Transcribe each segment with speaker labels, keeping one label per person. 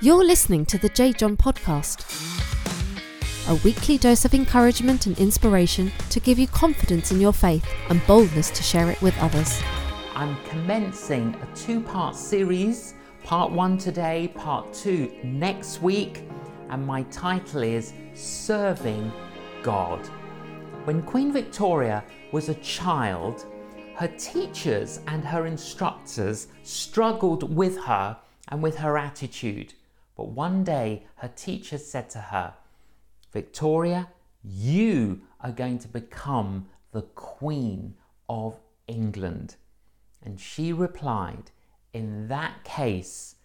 Speaker 1: You're listening to the J. John Podcast, a weekly dose of encouragement and inspiration to give you confidence in your faith and boldness to share it with others.
Speaker 2: I'm commencing a two part series, part one today, part two next week, and my title is Serving God. When Queen Victoria was a child, her teachers and her instructors struggled with her and with her attitude. But one day her teacher said to her, Victoria, you are going to become the Queen of England. And she replied, In that case,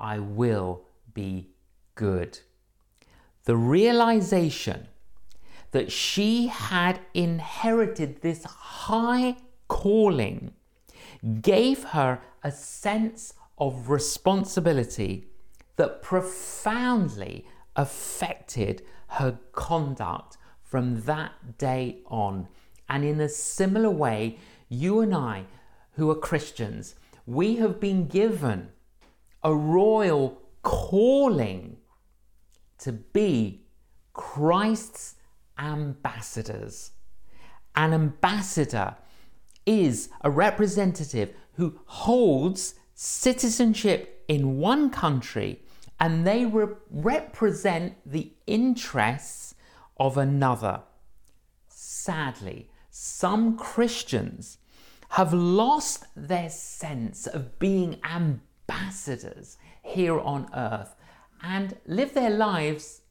Speaker 2: I will be good. The realization that she had inherited this high calling gave her a sense of responsibility that profoundly affected her conduct from that day on. And in a similar way, you and I, who are Christians, we have been given a royal calling to be Christ's ambassadors. An ambassador is a representative who holds citizenship in one country and they re- represent the interests of another. Sadly, some Christians have lost their sense of being ambassadors here on earth and live their lives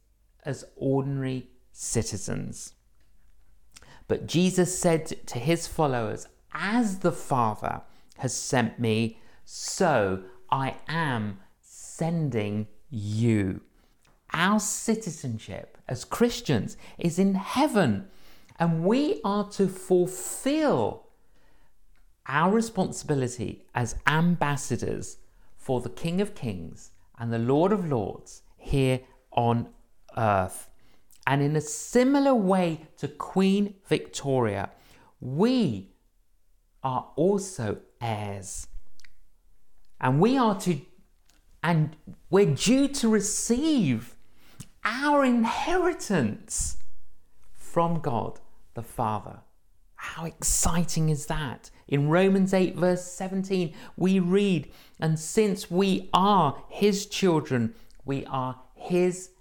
Speaker 2: as ordinary citizens. But Jesus said to his followers, As the Father has sent me, so I am sending you. Our citizenship as Christians is in heaven, and we are to fulfill our responsibility as ambassadors for the King of Kings and the Lord of Lords here on earth. And in a similar way to Queen Victoria, we are also heirs. And we are to and we're due to receive our inheritance from God the Father. How exciting is that? In Romans 8, verse 17, we read, And since we are His children, we are His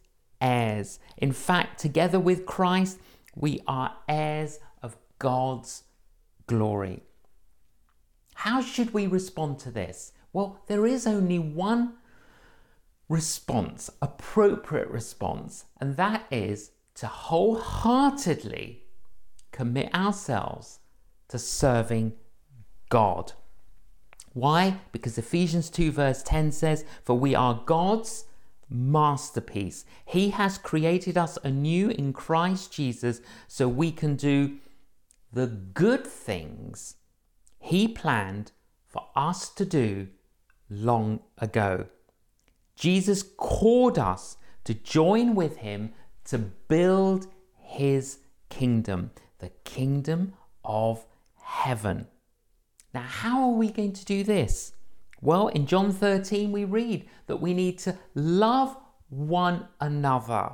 Speaker 2: heirs. In fact, together with Christ, we are heirs of God's glory. How should we respond to this? Well, there is only one response, appropriate response, and that is to wholeheartedly commit ourselves to serving God. Why? Because Ephesians 2, verse 10 says, For we are God's masterpiece. He has created us anew in Christ Jesus so we can do the good things He planned for us to do long ago. Jesus called us to join with him to build his kingdom, the kingdom of heaven. Now, how are we going to do this? Well, in John 13, we read that we need to love one another,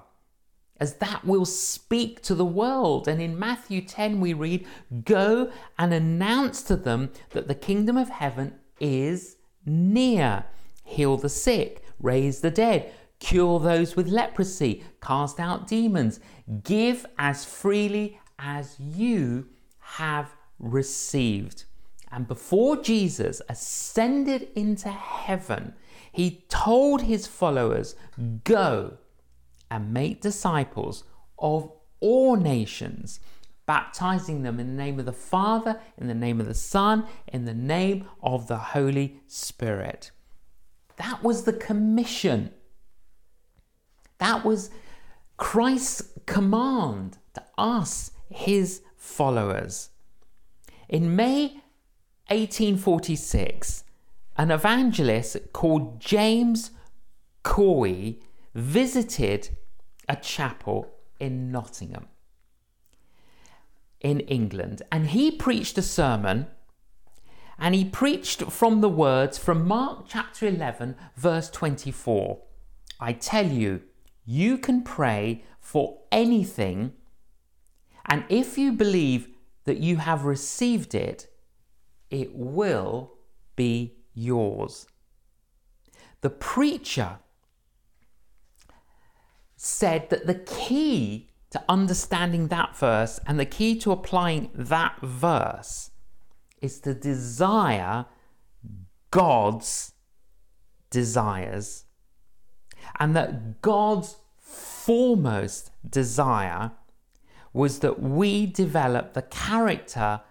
Speaker 2: as that will speak to the world. And in Matthew 10, we read, Go and announce to them that the kingdom of heaven is near. Heal the sick, raise the dead, cure those with leprosy, cast out demons, give as freely as you have received. And before Jesus ascended into heaven, he told his followers, Go and make disciples of all nations, baptizing them in the name of the Father, in the name of the Son, in the name of the Holy Spirit. That was the commission. That was Christ's command to us, his followers. In May 1846, an evangelist called James Cowie visited a chapel in Nottingham, in England, and he preached a sermon and he preached from the words from Mark chapter 11, verse 24. I tell you, you can pray for anything, and if you believe that you have received it, it will be yours. The preacher said that the key to understanding that verse and the key to applying that verse is to desire God's desires, and that God's foremost desire was that we develop the character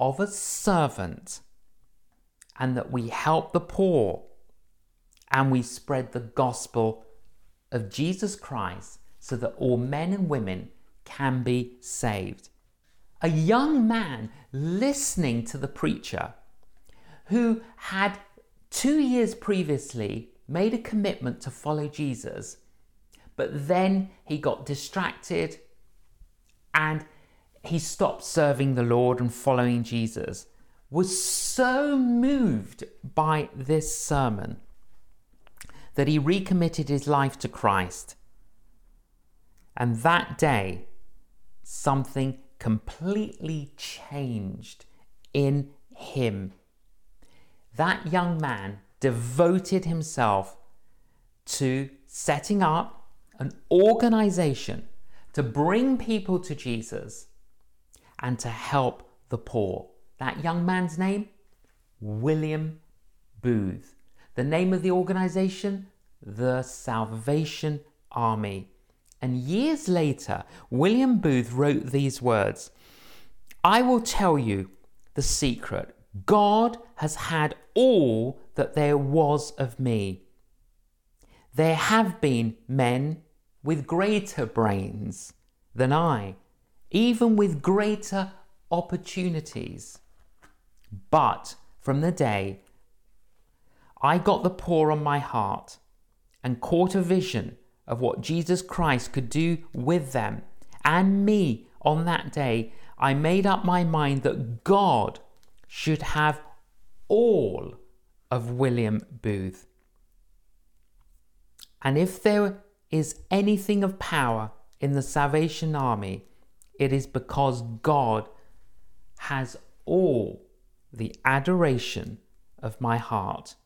Speaker 2: of a servant and that we help the poor and we spread the gospel of Jesus Christ so that all men and women can be saved. A young man listening to the preacher who had two years previously made a commitment to follow Jesus, but then he got distracted and he stopped serving the Lord and following Jesus, was so moved by this sermon that he recommitted his life to Christ. And that day, something completely changed in him. That young man devoted himself to setting up an organization to bring people to Jesus and to help the poor. That young man's name? William Booth. The name of the organization? The Salvation Army. And years later, William Booth wrote these words I will tell you the secret. God has had all that there was of me. There have been men with greater brains than I, even with greater opportunities. But from the day I got the poor on my heart and caught a vision of what Jesus Christ could do with them and me on that day, I made up my mind that God should have all of William Booth. And if there is anything of power in the Salvation Army, it is because God has all the adoration of my heart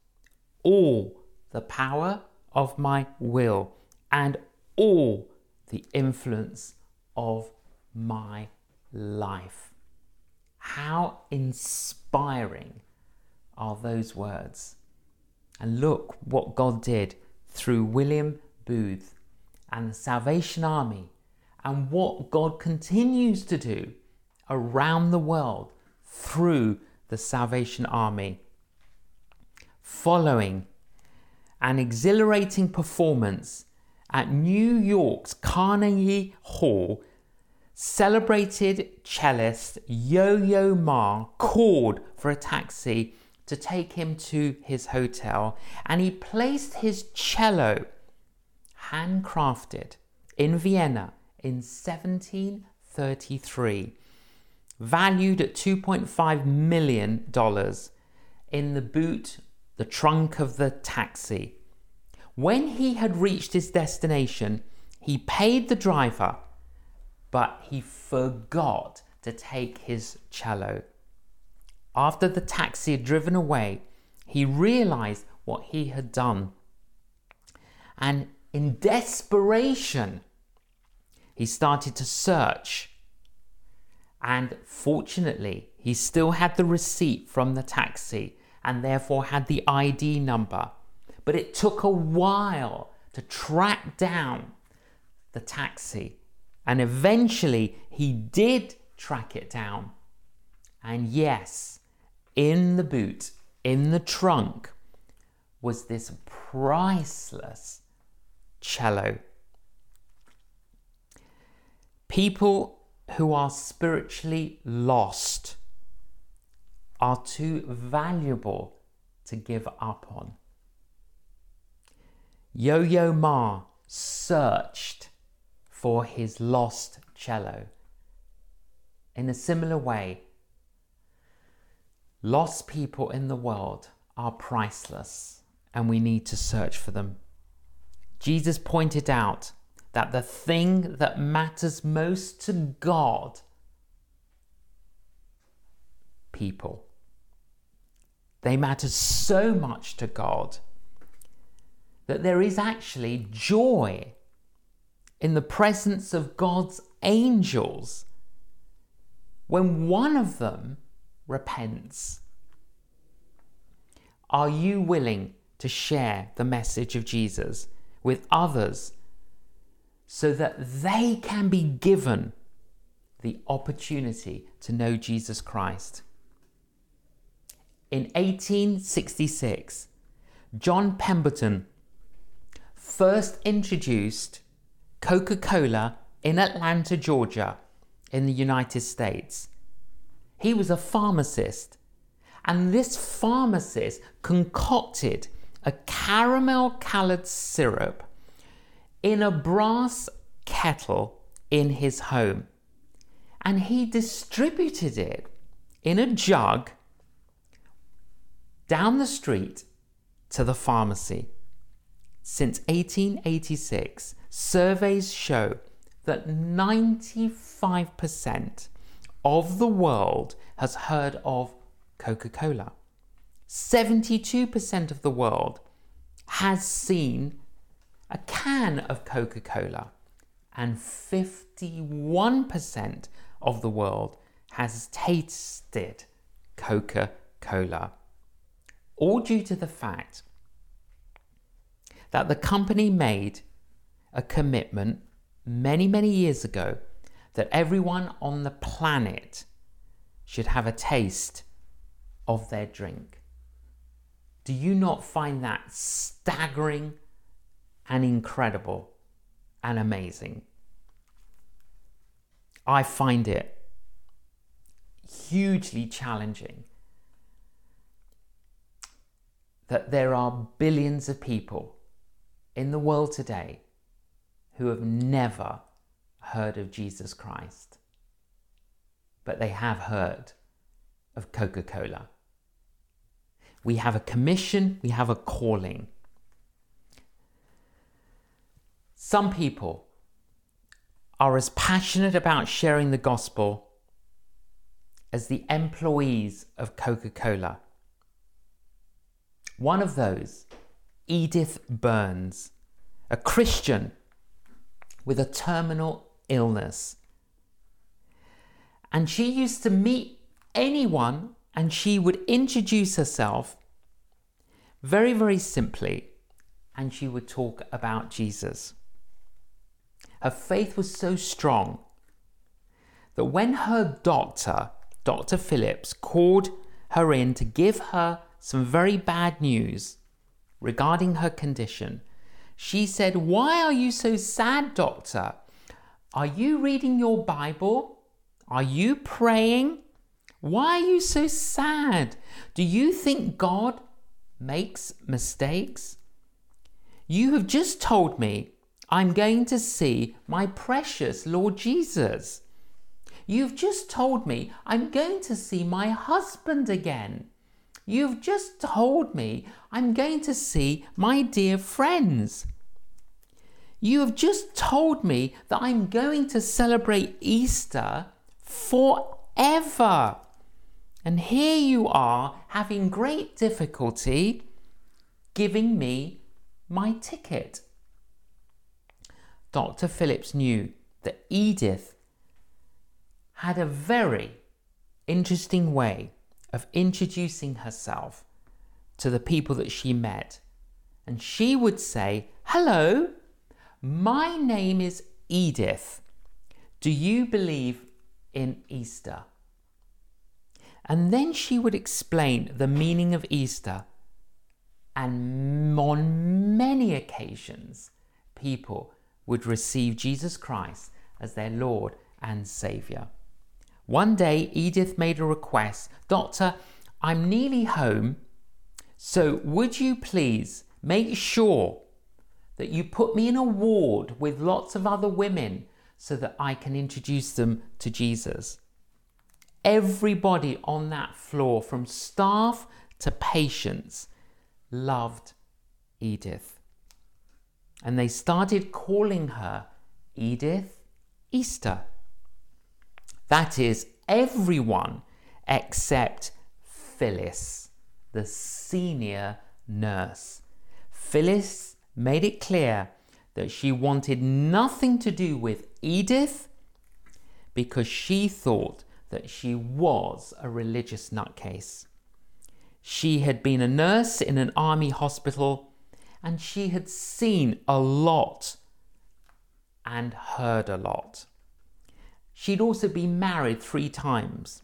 Speaker 2: all the power of my will and all the influence of my life. How inspiring are those words? And look what God did through William Booth and the Salvation Army, and what God continues to do around the world through the Salvation Army following an exhilarating performance at New York's Carnegie Hall, celebrated cellist Yo Yo Ma called for a taxi to take him to his hotel and he placed his cello, handcrafted in Vienna in 1733, valued at $2.5 million, in the boot the trunk of the taxi. When he had reached his destination, he paid the driver, but he forgot to take his cello. After the taxi had driven away, he realized what he had done. And in desperation, he started to search. And fortunately, he still had the receipt from the taxi and therefore had the ID number. But it took a while to track down the taxi. And eventually he did track it down. And yes, in the boot, in the trunk, was this priceless cello. People who are spiritually lost are too valuable to give up on. Yo Yo Ma searched for his lost cello. In a similar way, lost people in the world are priceless and we need to search for them. Jesus pointed out that the thing that matters most to God, people, they matter so much to God that there is actually joy in the presence of God's angels when one of them repents. Are you willing to share the message of Jesus with others so that they can be given the opportunity to know Jesus Christ? In 1866, John Pemberton first introduced Coca Cola in Atlanta, Georgia, in the United States. He was a pharmacist, and this pharmacist concocted a caramel coloured syrup in a brass kettle in his home. And he distributed it in a jug down the street to the pharmacy. Since 1886, surveys show that 95% of the world has heard of Coca Cola. 72% of the world has seen a can of Coca Cola, and 51% of the world has tasted Coca Cola. All due to the fact that the company made a commitment many, many years ago that everyone on the planet should have a taste of their drink. Do you not find that staggering and incredible and amazing? I find it hugely challenging that there are billions of people in the world today who have never heard of Jesus Christ, but they have heard of Coca Cola. We have a commission, we have a calling. Some people are as passionate about sharing the gospel as the employees of Coca Cola. One of those, Edith Burns, a Christian with a terminal illness. And she used to meet anyone and she would introduce herself very, very simply and she would talk about Jesus. Her faith was so strong that when her doctor, Dr. Phillips, called her in to give her some very bad news regarding her condition, she said, Why are you so sad, doctor? Are you reading your Bible? Are you praying? Why are you so sad? Do you think God makes mistakes? You have just told me I'm going to see my precious Lord Jesus. You've just told me I'm going to see my husband again. You've just told me I'm going to see my dear friends. You have just told me that I'm going to celebrate Easter forever. And here you are having great difficulty giving me my ticket. Dr. Phillips knew that Edith had a very interesting way of introducing herself to the people that she met. And she would say, Hello, my name is Edith. Do you believe in Easter? And then she would explain the meaning of Easter. And on many occasions, people would receive Jesus Christ as their Lord and Saviour. One day, Edith made a request Doctor, I'm nearly home, so would you please make sure that you put me in a ward with lots of other women so that I can introduce them to Jesus? Everybody on that floor, from staff to patients, loved Edith. and they started calling her Edith Easter. That is, everyone except Phyllis, the senior nurse. Phyllis made it clear that she wanted nothing to do with Edith because she thought that she was a religious nutcase. She had been a nurse in an army hospital and she had seen a lot and heard a lot. She'd also been married three times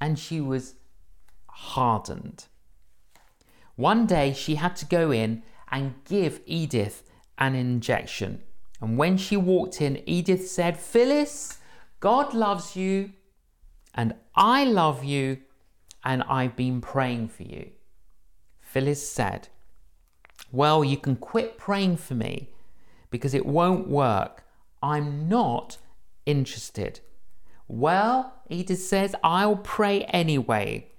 Speaker 2: and she was hardened. One day she had to go in and give Edith an injection. And when she walked in, Edith said, Phyllis, God loves you, and I love you, and I've been praying for you. Phyllis said, Well, you can quit praying for me because it won't work. I'm not interested. Well, Edith says, I'll pray anyway.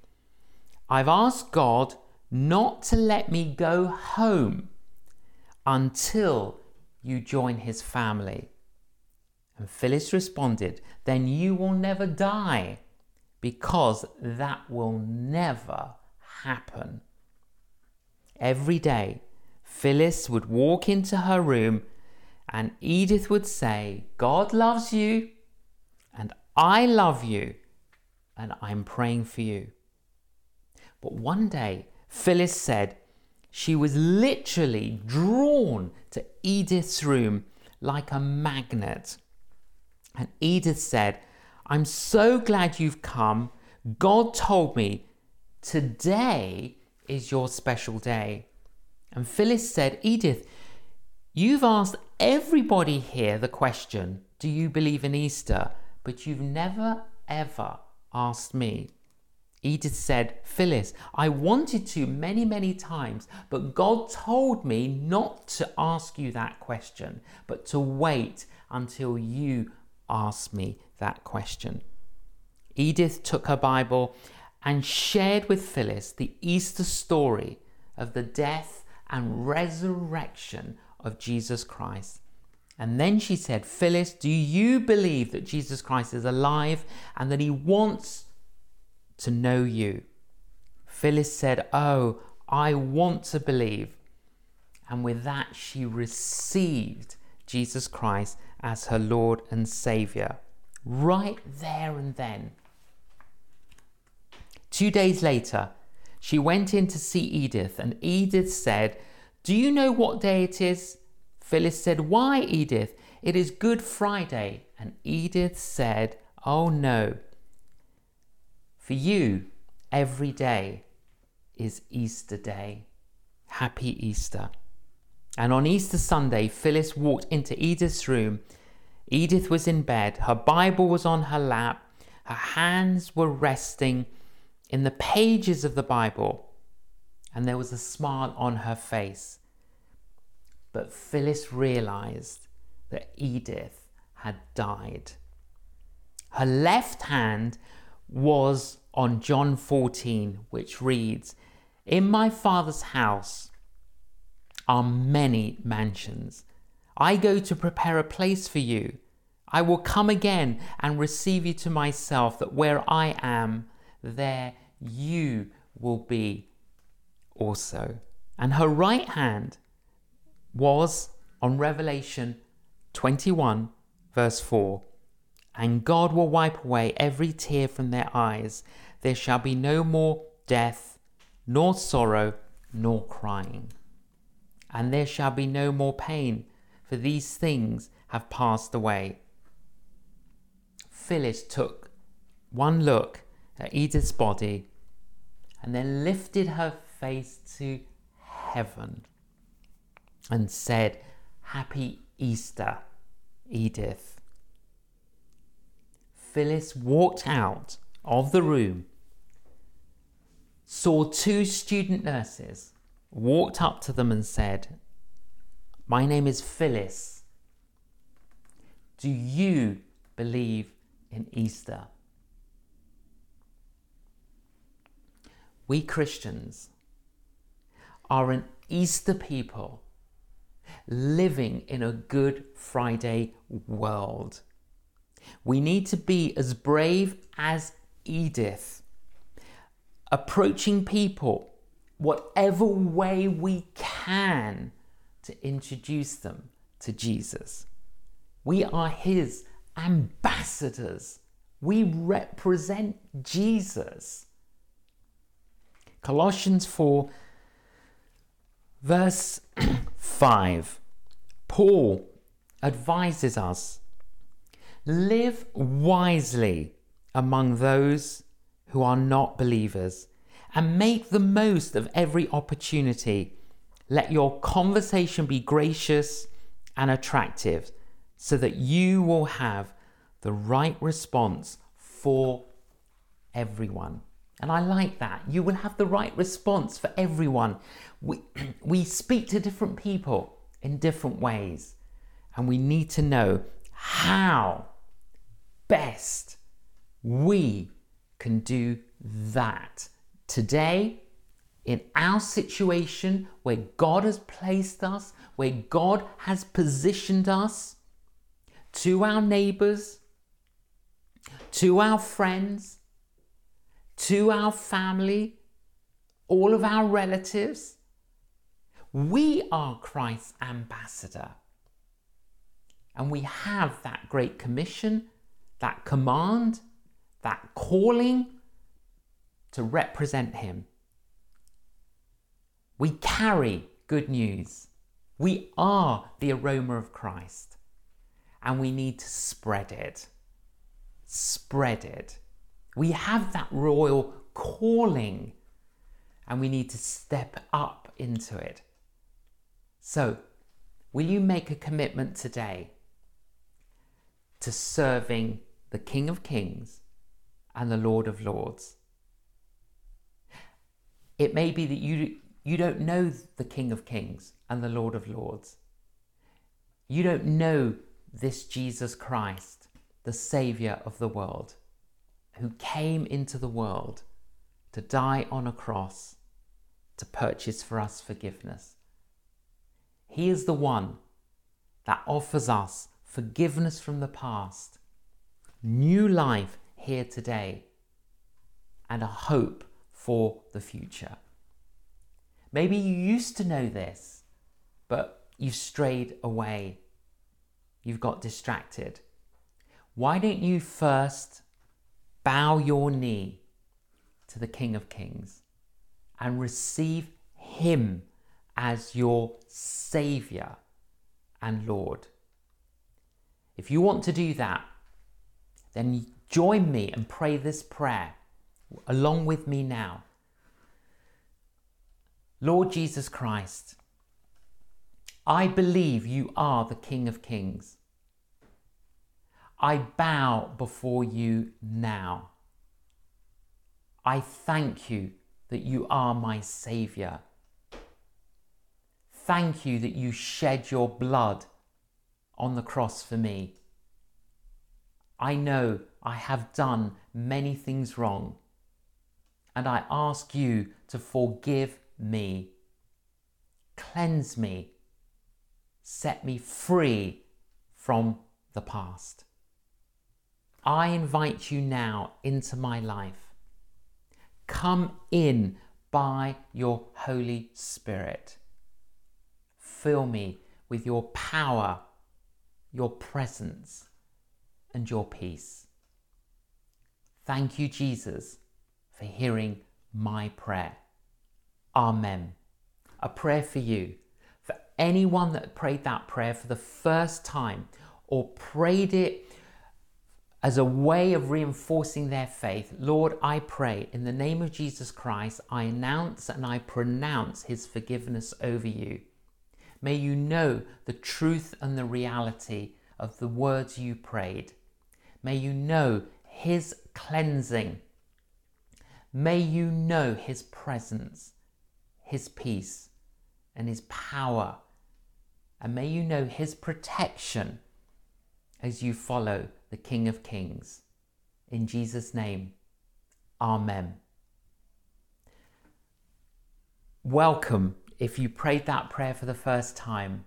Speaker 2: I've asked God not to let me go home until you join his family. And Phyllis responded, Then you will never die, because that will never happen. Every day, Phyllis would walk into her room and Edith would say, God loves you, and I love you, and I'm praying for you. But one day, Phyllis said she was literally drawn to Edith's room like a magnet. And Edith said, I'm so glad you've come. God told me today is your special day. And Phyllis said, Edith, you've asked everybody here the question, Do you believe in Easter? But you've never, ever asked me. Edith said, Phyllis, I wanted to many, many times, but God told me not to ask you that question, but to wait until you ask me that question. Edith took her Bible and shared with Phyllis the Easter story of the death and resurrection of Jesus Christ. And then she said, Phyllis, do you believe that Jesus Christ is alive and that he wants to know you? Phyllis said, Oh, I want to believe. And with that, she received Jesus Christ as her Lord and Saviour right there and then. Two days later, she went in to see Edith, and Edith said, Do you know what day it is? Phyllis said, Why, Edith? It is Good Friday. And Edith said, Oh no. For you, every day is Easter Day. Happy Easter. And on Easter Sunday, Phyllis walked into Edith's room. Edith was in bed, her Bible was on her lap, her hands were resting in the pages of the Bible, and there was a smile on her face. But Phyllis realized that Edith had died. Her left hand was on John 14, which reads, In my Father's house are many mansions. I go to prepare a place for you. I will come again and receive you to myself, that where I am, there you will be also. And her right hand was on Revelation 21, verse 4 And God will wipe away every tear from their eyes. There shall be no more death, nor sorrow, nor crying. And there shall be no more pain, for these things have passed away. Phyllis took one look at Edith's body and then lifted her face to heaven and said, Happy Easter, Edith. Phyllis walked out of the room, saw two student nurses, walked up to them and said, My name is Phyllis. Do you believe in Easter? We Christians are an Easter people living in a Good Friday world. We need to be as brave as Edith, approaching people whatever way we can to introduce them to Jesus. We are His ambassadors. We represent Jesus. Colossians 4, verse 5. Paul advises us live wisely among those who are not believers and make the most of every opportunity. Let your conversation be gracious and attractive so that you will have the right response for everyone. And I like that. You will have the right response for everyone. We, we speak to different people in different ways, and we need to know how best we can do that. Today, in our situation where God has placed us, where God has positioned us, to our neighbors, to our friends, to our family, all of our relatives. We are Christ's ambassador. And we have that great commission, that command, that calling to represent Him. We carry good news. We are the aroma of Christ. And we need to spread it. Spread it. We have that royal calling and we need to step up into it. So, will you make a commitment today to serving the King of Kings and the Lord of Lords? It may be that you, you don't know the King of Kings and the Lord of Lords. You don't know this Jesus Christ, the Saviour of the world who came into the world to die on a cross to purchase for us forgiveness. He is the one that offers us forgiveness from the past, new life here today, and a hope for the future. Maybe you used to know this, but you've strayed away. You've got distracted. Why don't you first bow your knee to the King of Kings and receive Him as your Saviour and Lord. If you want to do that, then join me and pray this prayer along with me now. Lord Jesus Christ, I believe you are the King of Kings. I bow before you now. I thank you that you are my Saviour. Thank you that you shed your blood on the cross for me. I know I have done many things wrong, and I ask you to forgive me. Cleanse me. Set me free from the past. I invite you now into my life. Come in by your Holy Spirit. Fill me with your power, your presence, and your peace. Thank you, Jesus, for hearing my prayer. Amen. A prayer for you. For anyone that prayed that prayer for the first time or prayed it as a way of reinforcing their faith, Lord, I pray in the name of Jesus Christ, I announce and I pronounce his forgiveness over you. May you know the truth and the reality of the words you prayed. May you know his cleansing. May you know his presence, his peace, and his power. And may you know his protection as you follow the King of Kings. In Jesus' name, Amen. Welcome if you prayed that prayer for the first time.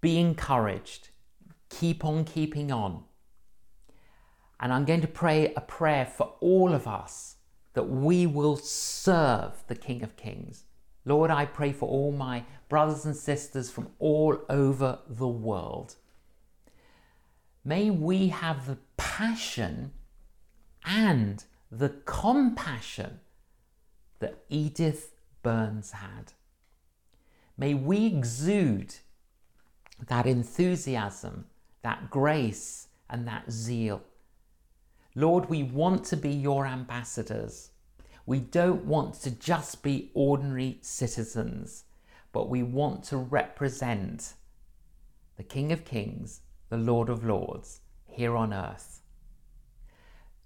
Speaker 2: Be encouraged. Keep on keeping on. And I'm going to pray a prayer for all of us that we will serve the King of Kings. Lord, I pray for all my brothers and sisters from all over the world. May we have the passion and the compassion that Edith Burns had. May we exude that enthusiasm, that grace, and that zeal. Lord, we want to be your ambassadors. We don't want to just be ordinary citizens, but we want to represent the King of Kings, the Lord of Lords, here on earth.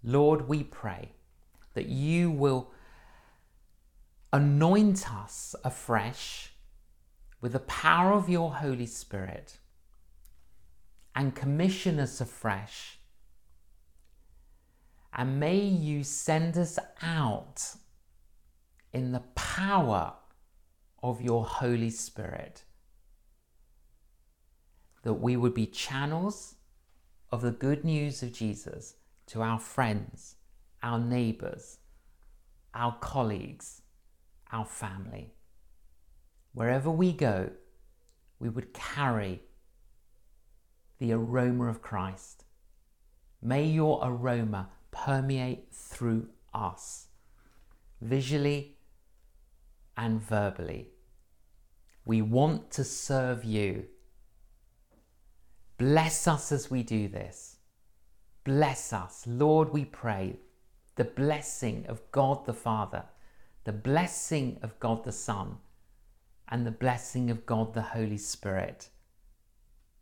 Speaker 2: Lord, we pray that you will anoint us afresh with the power of your Holy Spirit and commission us afresh. And may you send us out in the power of your Holy Spirit. That we would be channels of the good news of Jesus to our friends, our neighbours, our colleagues, our family. Wherever we go, we would carry the aroma of Christ. May your aroma permeate through us, visually and verbally. We want to serve you. Bless us as we do this. Bless us. Lord, we pray the blessing of God the Father, the blessing of God the Son, and the blessing of God the Holy Spirit.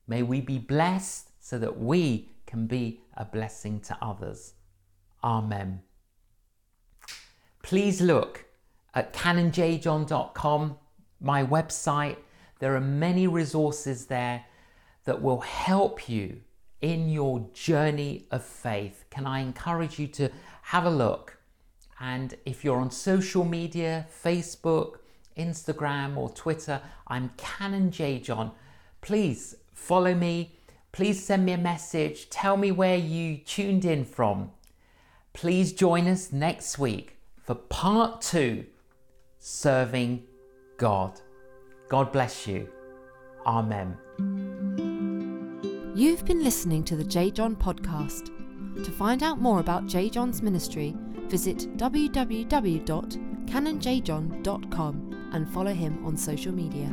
Speaker 2: May we be blessed so that we can be a blessing to others. Amen. Please look at canonjjohn.com, my website. There are many resources there that will help you in your journey of faith. Can I encourage you to have a look? And if you're on social media, Facebook, Instagram, or Twitter, I'm Canon J John. Please follow me. Please send me a message. Tell me where you tuned in from. Please join us next week for part two Serving God. God bless you. Amen.
Speaker 1: You've been listening to the J. John podcast. To find out more about J. John's ministry, visit www.canonjjohn.com and follow him on social media.